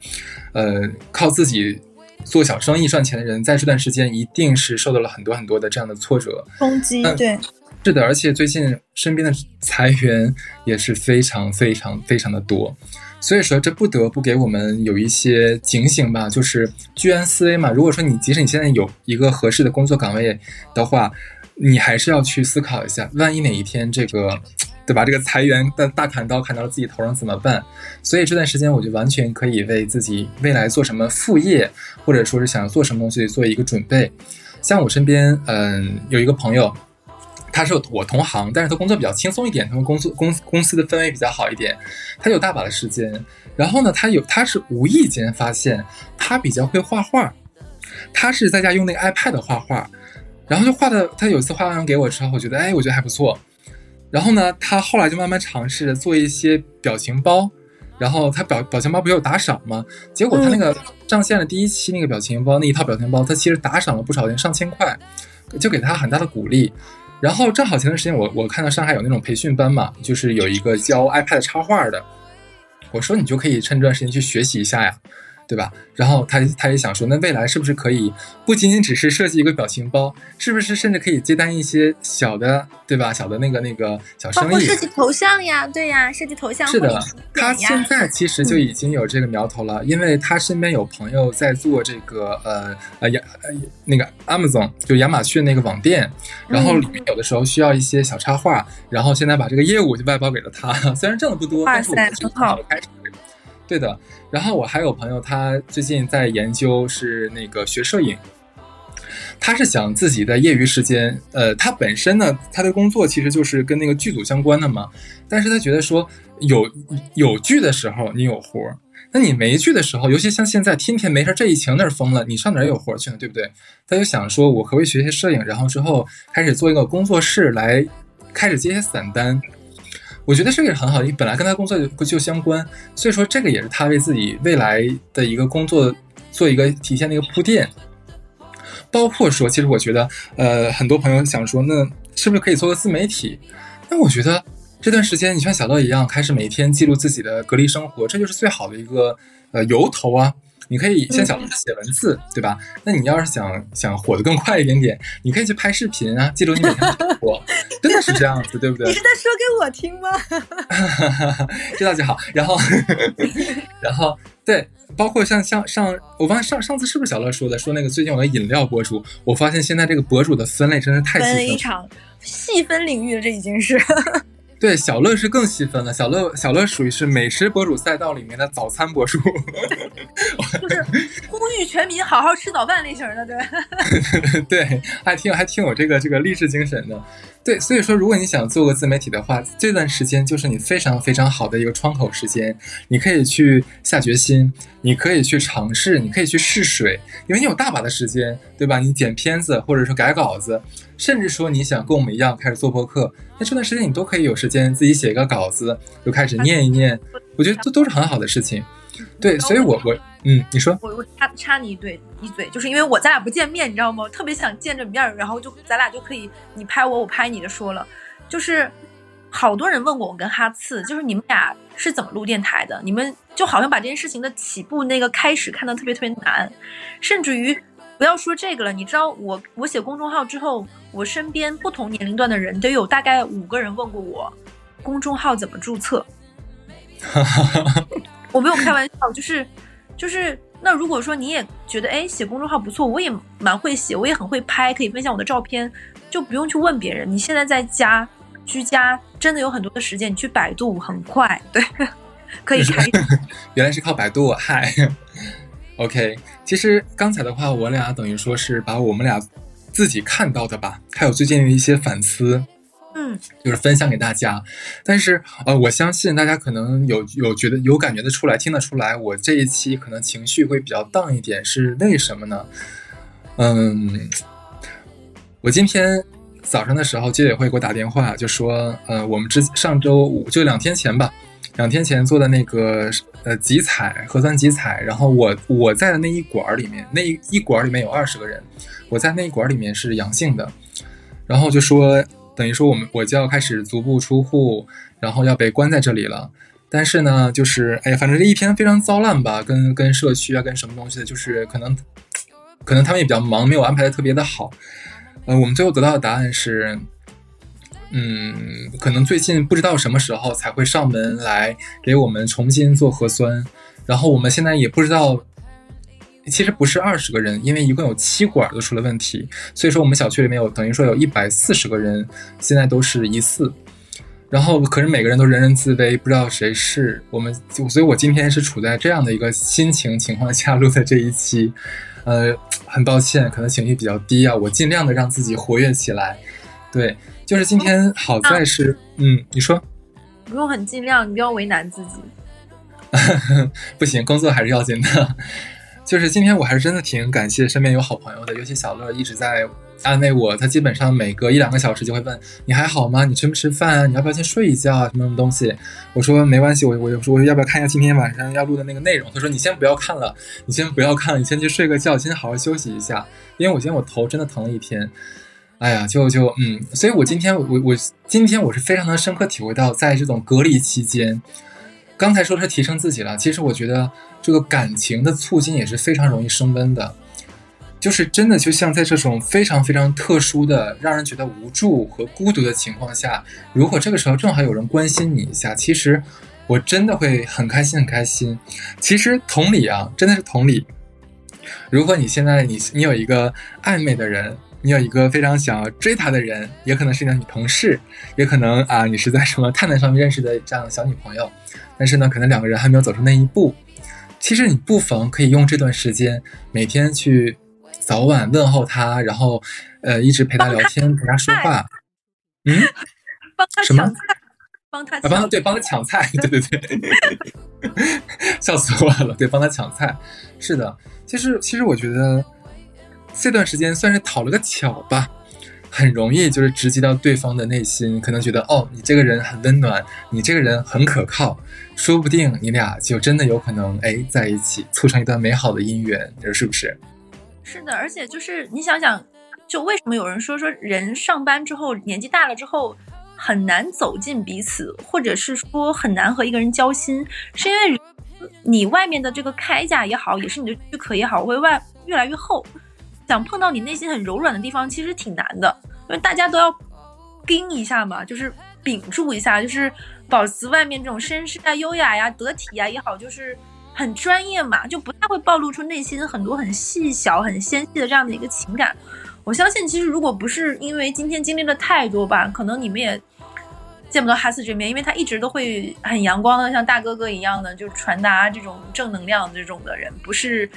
呃，靠自己。”做小生意赚钱的人，在这段时间一定是受到了很多很多的这样的挫折冲击。对，是的，而且最近身边的裁员也是非常非常非常的多，所以说这不得不给我们有一些警醒吧，就是居安思危嘛。如果说你即使你现在有一个合适的工作岗位的话，你还是要去思考一下，万一哪一天这个。对吧？这个裁员的大砍刀砍到了自己头上怎么办？所以这段时间，我就完全可以为自己未来做什么副业，或者说是想要做什么东西做一个准备。像我身边，嗯，有一个朋友，他是我同行，但是他工作比较轻松一点，他们公司公公司的氛围比较好一点，他有大把的时间。然后呢，他有他是无意间发现他比较会画画，他是在家用那个 iPad 画画，然后就画的，他有一次画完给我之后，我觉得哎，我觉得还不错。然后呢，他后来就慢慢尝试做一些表情包，然后他表表情包不是有打赏吗？结果他那个上线的第一期那个表情包那一套表情包，他其实打赏了不少人，上千块，就给他很大的鼓励。然后正好前段时间我我看到上海有那种培训班嘛，就是有一个教 iPad 插画的，我说你就可以趁这段时间去学习一下呀。对吧？然后他他也想说，那未来是不是可以不仅仅只是设计一个表情包，是不是甚至可以接单一些小的，对吧？小的那个那个小生意，包括设计头像呀，对呀，设计头像是的。他现在其实就已经有这个苗头了，因为他身边有朋友在做这个呃呃亚呃那个 Amazon 就亚马逊那个网店，然后里面有的时候需要一些小插画，然后现在把这个业务就外包给了他，虽然挣的不多，但是很好的开始。对的，然后我还有朋友，他最近在研究是那个学摄影，他是想自己在业余时间，呃，他本身呢，他的工作其实就是跟那个剧组相关的嘛，但是他觉得说有有剧的时候你有活儿，那你没剧的时候，尤其像现在天天没事这一情那儿疯了，你上哪儿有活儿去呢？对不对？他就想说，我可不可以学学摄影，然后之后开始做一个工作室来开始接些散单。我觉得这个也很好，因为本来跟他工作就就相关，所以说这个也是他为自己未来的一个工作做一个体现的一个铺垫。包括说，其实我觉得，呃，很多朋友想说，那是不是可以做个自媒体？那我觉得这段时间，你像小乐一样，开始每天记录自己的隔离生活，这就是最好的一个呃由头啊。你可以像小乐写文字，对吧？那你要是想想火的更快一点点，你可以去拍视频啊，记录你每天的生活，真的是这样子，对不对你？是在说给我听吗？知道就好。然后，然后对，包括像像上，我忘了上上次是不是小乐说的，说那个最近有个饮料博主，我发现现在这个博主的分类真是太细分了。非常细分领域了，这已经是。对，小乐是更细分的。小乐小乐属于是美食博主赛道里面的早餐博主。呼吁全民好好吃早饭类型的，对。对，还挺还挺有这个这个励志精神的。对，所以说，如果你想做个自媒体的话，这段时间就是你非常非常好的一个窗口时间，你可以去下决心，你可以去尝试，你可以去试水，因为你有大把的时间，对吧？你剪片子，或者说改稿子，甚至说你想跟我们一样开始做播客，那这段时间你都可以有时间自己写一个稿子，就开始念一念，我觉得这都是很好的事情。对，所以我我嗯，你说。我我插插你一嘴一嘴，就是因为我咱俩不见面，你知道吗？特别想见着面，然后就咱俩就可以你拍我，我拍你的说了。就是好多人问过我跟哈次，就是你们俩是怎么录电台的？你们就好像把这件事情的起步那个开始看得特别特别难，甚至于不要说这个了，你知道我我写公众号之后，我身边不同年龄段的人都有大概五个人问过我公众号怎么注册。我没有开玩笑，就是就是，那如果说你也觉得哎写公众号不错，我也蛮会写，我也很会拍，可以分享我的照片，就不用去问别人。你现在在家居家，真的有很多的时间，你去百度很快，对，可以开。原来是靠百度，啊嗨。OK，其实刚才的话，我俩等于说是把我们俩自己看到的吧，还有最近的一些反思，嗯，就是分享给大家。但是呃，我相信大家可能有有觉得有感觉得出来，听得出来，我这一期可能情绪会比较荡一点，是为什么呢？嗯，我今天早上的时候，居委会给我打电话，就说，呃，我们之上周五就两天前吧，两天前做的那个呃集采核酸集采，然后我我在的那一管里面，那一一管里面有二十个人，我在那一管里面是阳性的，然后就说等于说我们我就要开始足不出户，然后要被关在这里了。但是呢，就是哎呀，反正这一天非常糟烂吧，跟跟社区啊，跟什么东西的，就是可能可能他们也比较忙，没有安排的特别的好。呃，我们最后得到的答案是，嗯，可能最近不知道什么时候才会上门来给我们重新做核酸，然后我们现在也不知道，其实不是二十个人，因为一共有七管都出了问题，所以说我们小区里面有等于说有一百四十个人现在都是疑似。然后，可是每个人都人人自危，不知道谁是我们，所以我今天是处在这样的一个心情情况下录的这一期，呃，很抱歉，可能情绪比较低啊，我尽量的让自己活跃起来。对，就是今天好在是，嗯，你说不用很尽量，你不要为难自己。不行，工作还是要紧的。就是今天我还是真的挺感谢身边有好朋友的，尤其小乐一直在安慰我，他基本上每隔一两个小时就会问你还好吗？你吃不吃饭啊？你要不要先睡一觉啊？什么什么东西？我说没关系，我我说我要不要看一下今天晚上要录的那个内容？他说你先不要看了，你先不要看了，你先去睡个觉，先好好休息一下，因为我今天我头真的疼了一天。哎呀，就就嗯，所以我今天我我今天我是非常能深刻体会到，在这种隔离期间，刚才说是提升自己了，其实我觉得这个感情的促进也是非常容易升温的。就是真的，就像在这种非常非常特殊的、让人觉得无助和孤独的情况下，如果这个时候正好有人关心你一下，其实我真的会很开心，很开心。其实同理啊，真的是同理。如果你现在你你有一个暧昧的人，你有一个非常想要追他的人，也可能是你的女同事，也可能啊你是在什么探探上面认识的这样的小女朋友，但是呢，可能两个人还没有走出那一步。其实你不妨可以用这段时间，每天去早晚问候他，然后呃一直陪他聊天，陪他说话。嗯，帮他什么，帮他啊，帮他对，帮他抢菜，对对对，笑死我了。对，帮他抢菜，是的。其实其实我觉得这段时间算是讨了个巧吧，很容易就是直击到对方的内心，可能觉得哦，你这个人很温暖，你这个人很可靠，说不定你俩就真的有可能哎在一起，促成一段美好的姻缘，你说是不是？是的，而且就是你想想，就为什么有人说说人上班之后年纪大了之后很难走进彼此，或者是说很难和一个人交心，是因为你外面的这个铠甲也好，也是你的躯壳也好，会外越来越厚。想碰到你内心很柔软的地方，其实挺难的，因为大家都要盯一下嘛，就是屏住一下，就是保持外面这种绅士啊、优雅呀、得体呀也好，就是很专业嘛，就不太会暴露出内心很多很细小、很纤细的这样的一个情感。我相信，其实如果不是因为今天经历了太多吧，可能你们也见不到哈斯这面，因为他一直都会很阳光的，像大哥哥一样的，就传达这种正能量这种的人，不是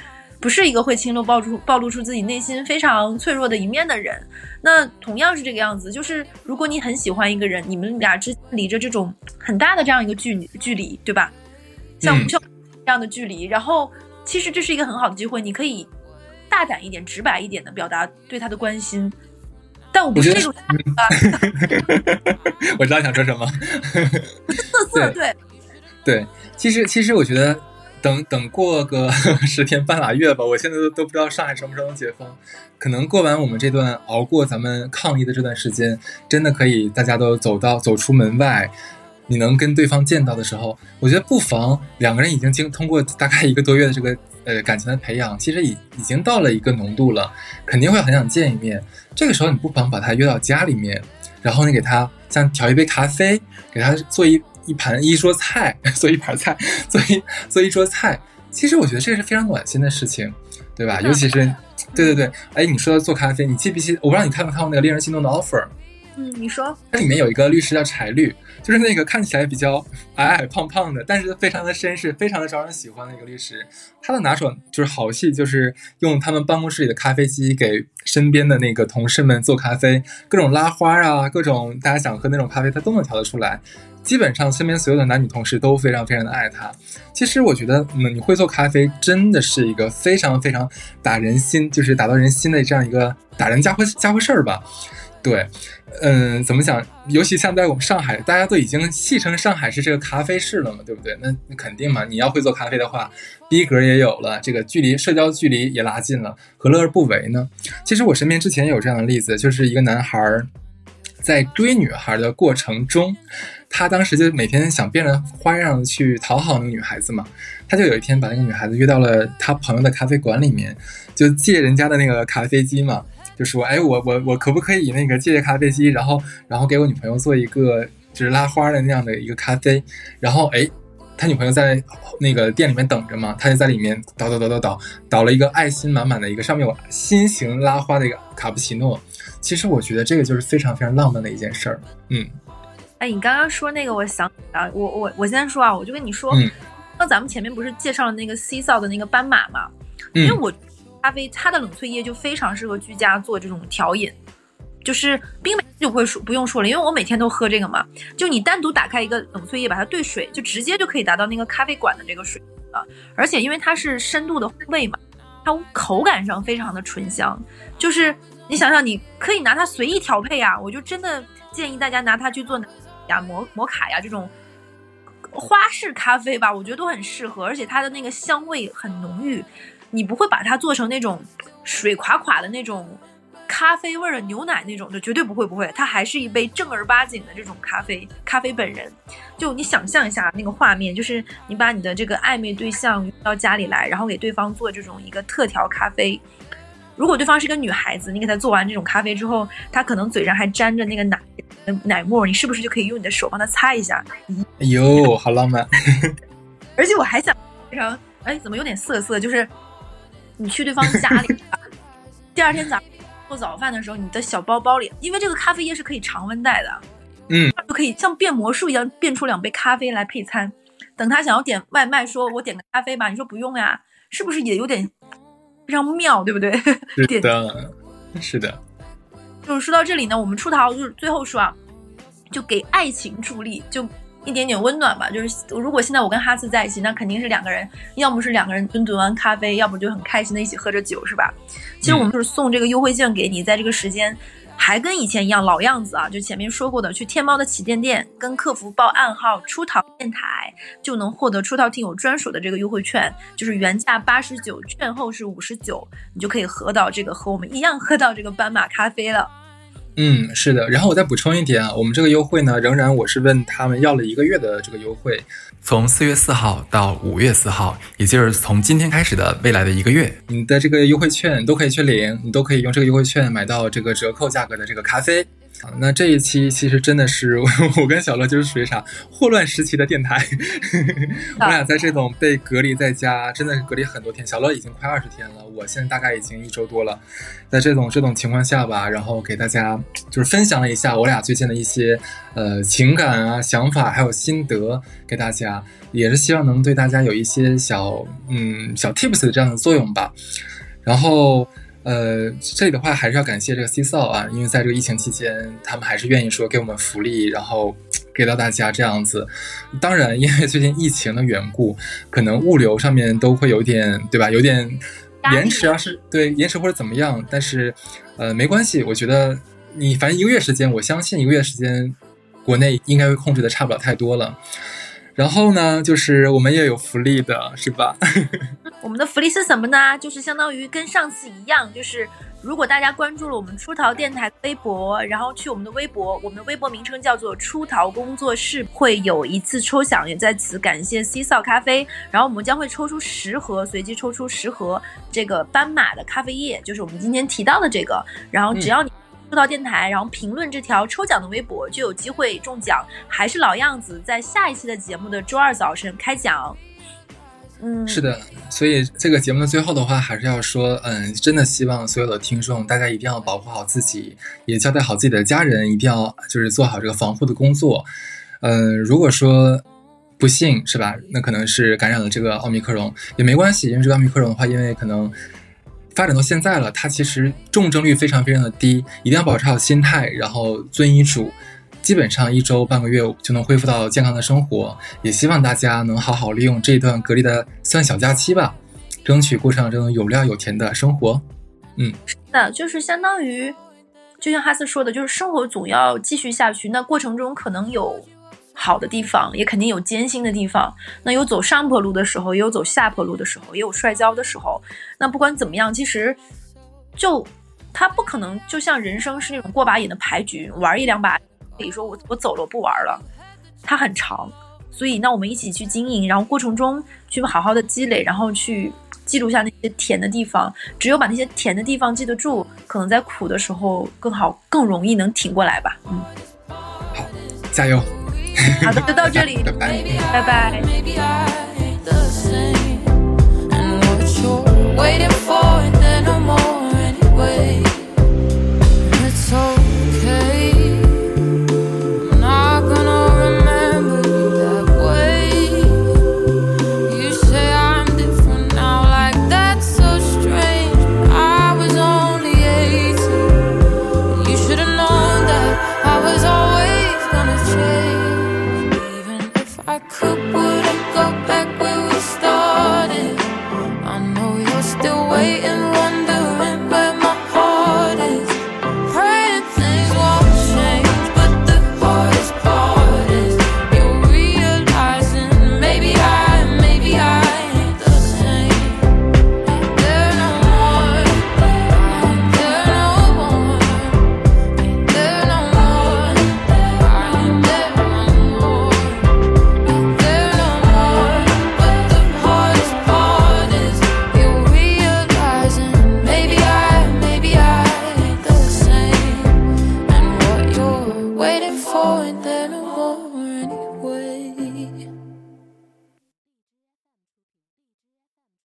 不是一个会轻露暴出暴露出自己内心非常脆弱的一面的人。那同样是这个样子，就是如果你很喜欢一个人，你们俩之间离着这种很大的这样一个距离距离，对吧？像嗯像这样的距离，然后其实这是一个很好的机会，你可以大胆一点、直白一点的表达对他的关心。但我不是那得种 我知道想说什么。色色，对，对，其实其实我觉得等等过个 十天半拉月吧，我现在都都不知道上海什么时候能解封。可能过完我们这段熬过咱们抗疫的这段时间，真的可以大家都走到走出门外，你能跟对方见到的时候，我觉得不妨两个人已经经通过大概一个多月的这个呃感情的培养，其实已已经到了一个浓度了，肯定会很想见一面。这个时候你不妨把他约到家里面，然后你给他像调一杯咖啡，给他做一一盘一桌菜，做一盘菜，做一做一桌菜。其实我觉得这是非常暖心的事情，对吧？尤其是，对对对，哎，你说到做咖啡，你记不记？我不知道你看没看过那个《令人心动的 offer》，嗯，你说，它里面有一个律师叫柴律，就是那个看起来比较矮矮胖胖的，但是非常的绅士，非常的招人喜欢的一个律师。他的拿手就是好戏，就是用他们办公室里的咖啡机给身边的那个同事们做咖啡，各种拉花啊，各种大家想喝那种咖啡，他都能调得出来。基本上身边所有的男女同事都非常非常的爱他。其实我觉得，嗯，你会做咖啡真的是一个非常非常打人心，就是打到人心的这样一个打人家伙家伙事儿吧。对，嗯，怎么讲？尤其像在我们上海，大家都已经戏称上海是这个咖啡市了嘛，对不对？那那肯定嘛，你要会做咖啡的话，逼格也有了，这个距离社交距离也拉近了，何乐而不为呢？其实我身边之前有这样的例子，就是一个男孩儿在追女孩的过程中，他当时就每天想变着花样去讨好那个女孩子嘛，他就有一天把那个女孩子约到了他朋友的咖啡馆里面，就借人家的那个咖啡机嘛。就说，哎，我我我可不可以那个借借咖啡机，然后然后给我女朋友做一个就是拉花的那样的一个咖啡，然后哎，他女朋友在那个店里面等着嘛，他就在里面倒倒倒倒倒倒了一个爱心满满的一个上面有心形拉花的一个卡布奇诺。其实我觉得这个就是非常非常浪漫的一件事儿。嗯哎，你刚刚说那个，我想啊，我我我先说啊，我就跟你说，嗯那咱们前面不是介绍了那个 C 扫的那个斑马嘛？因为嗯我咖啡它的冷萃液就非常适合居家做这种调饮，就是冰美就不会说不用说了，因为我每天都喝这个嘛。就你单独打开一个冷萃液，把它兑水，就直接就可以达到那个咖啡馆的这个水啊。而且因为它是深度的烘焙嘛，它口感上非常的醇香，就是你想想，你可以拿它随意调配啊。我就真的建议大家拿它去做呀摩摩卡呀这种花式咖啡吧，我觉得都很适合，而且它的那个香味很浓郁，你不会把它做成那种水垮垮的那种咖啡味儿的牛奶那种，就绝对不会不会，它还是一杯正儿八经的这种咖啡，咖啡本人。就你想象一下那个画面，就是你把你的这个暧昧对象约到家里来，然后给对方做这种一个特调咖啡。如果对方是个女孩子，你给她做完这种咖啡之后，她可能嘴上还沾着那个奶奶沫，你是不是就可以用你的手帮她擦一下？哎呦，好浪漫。而且我还想非常哎，怎么有点涩涩？就是你去对方家里，第二天早上做早饭的时候，你的小包包里，因为这个咖啡液是可以常温带的，嗯，就可以像变魔术一样变出两杯咖啡来配餐。等他想要点外卖，说我点个咖啡吧，你说不用呀，是不是也有点非常妙，对不对？是点的，是的，就是说到这里呢，我们出逃就是最后说啊，就给爱情助力，就一点点温暖吧。就是如果现在我跟哈斯在一起，那肯定是两个人，要么是两个人蹲蹲完咖啡，要不就很开心的一起喝着酒，是吧？其实我们就是送这个优惠券给你，在这个时间。还跟以前一样老样子啊，就前面说过的，去天猫的旗舰店跟客服报暗号“出逃电台”，就能获得出逃听友专属的这个优惠券，就是原价八十九，券后是五十九，你就可以喝到这个和我们一样喝到这个斑马咖啡了。嗯，是的。然后我再补充一点啊，我们这个优惠呢，仍然我是问他们要了一个月的这个优惠，从四月四号到五月四号，也就是从今天开始的未来的一个月，你的这个优惠券都可以去领，你都可以用这个优惠券买到这个折扣价格的这个咖啡。啊，那这一期其实真的是我 跟小乐就是属于啥霍乱时期的电台，我俩在这种被隔离在家，真的是隔离很多天。小乐已经快二十天了，我现在大概已经一周多了。在这种这种情况下吧，然后给大家就是分享了一下我俩最近的一些呃情感啊、想法还有心得给大家，也是希望能对大家有一些小嗯小 tips 的这样的作用吧。然后。呃，这里的话还是要感谢这个 C 扫啊，因为在这个疫情期间，他们还是愿意说给我们福利，然后给到大家这样子。当然，因为最近疫情的缘故，可能物流上面都会有点，对吧？有点延迟啊，是对延迟或者怎么样。但是，呃，没关系，我觉得你反正一个月时间，我相信一个月时间，国内应该会控制的差不了太多了。然后呢，就是我们也有福利的，是吧？我们的福利是什么呢？就是相当于跟上次一样，就是如果大家关注了我们出逃电台微博，然后去我们的微博，我们的微博名称叫做出逃工作室，会有一次抽奖，也在此感谢 C 扫咖啡。然后我们将会抽出十盒，随机抽出十盒这个斑马的咖啡液，就是我们今天提到的这个。然后只要你。到电台，然后评论这条抽奖的微博，就有机会中奖。还是老样子，在下一期的节目的周二早晨开奖。嗯，是的，所以这个节目的最后的话，还是要说，嗯，真的希望所有的听众，大家一定要保护好自己，也交代好自己的家人，一定要就是做好这个防护的工作。嗯，如果说不幸是吧，那可能是感染了这个奥密克戎也没关系，因为这个奥密克戎的话，因为可能。发展到现在了，它其实重症率非常非常的低，一定要保持好心态，然后遵医嘱，基本上一周半个月就能恢复到健康的生活。也希望大家能好好利用这段隔离的算小假期吧，争取过上这种有料有甜的生活。嗯，是的，就是相当于，就像哈斯说的，就是生活总要继续下去，那过程中可能有。好的地方也肯定有艰辛的地方，那有走上坡路的时候，也有走下坡路的时候，也有摔跤的时候。那不管怎么样，其实就他不可能就像人生是那种过把瘾的牌局，玩一两把可以说我我走了我不玩了，它很长。所以那我们一起去经营，然后过程中去好好的积累，然后去记录下那些甜的地方。只有把那些甜的地方记得住，可能在苦的时候更好更容易能挺过来吧。嗯，好，加油。好的，就到这里，拜拜。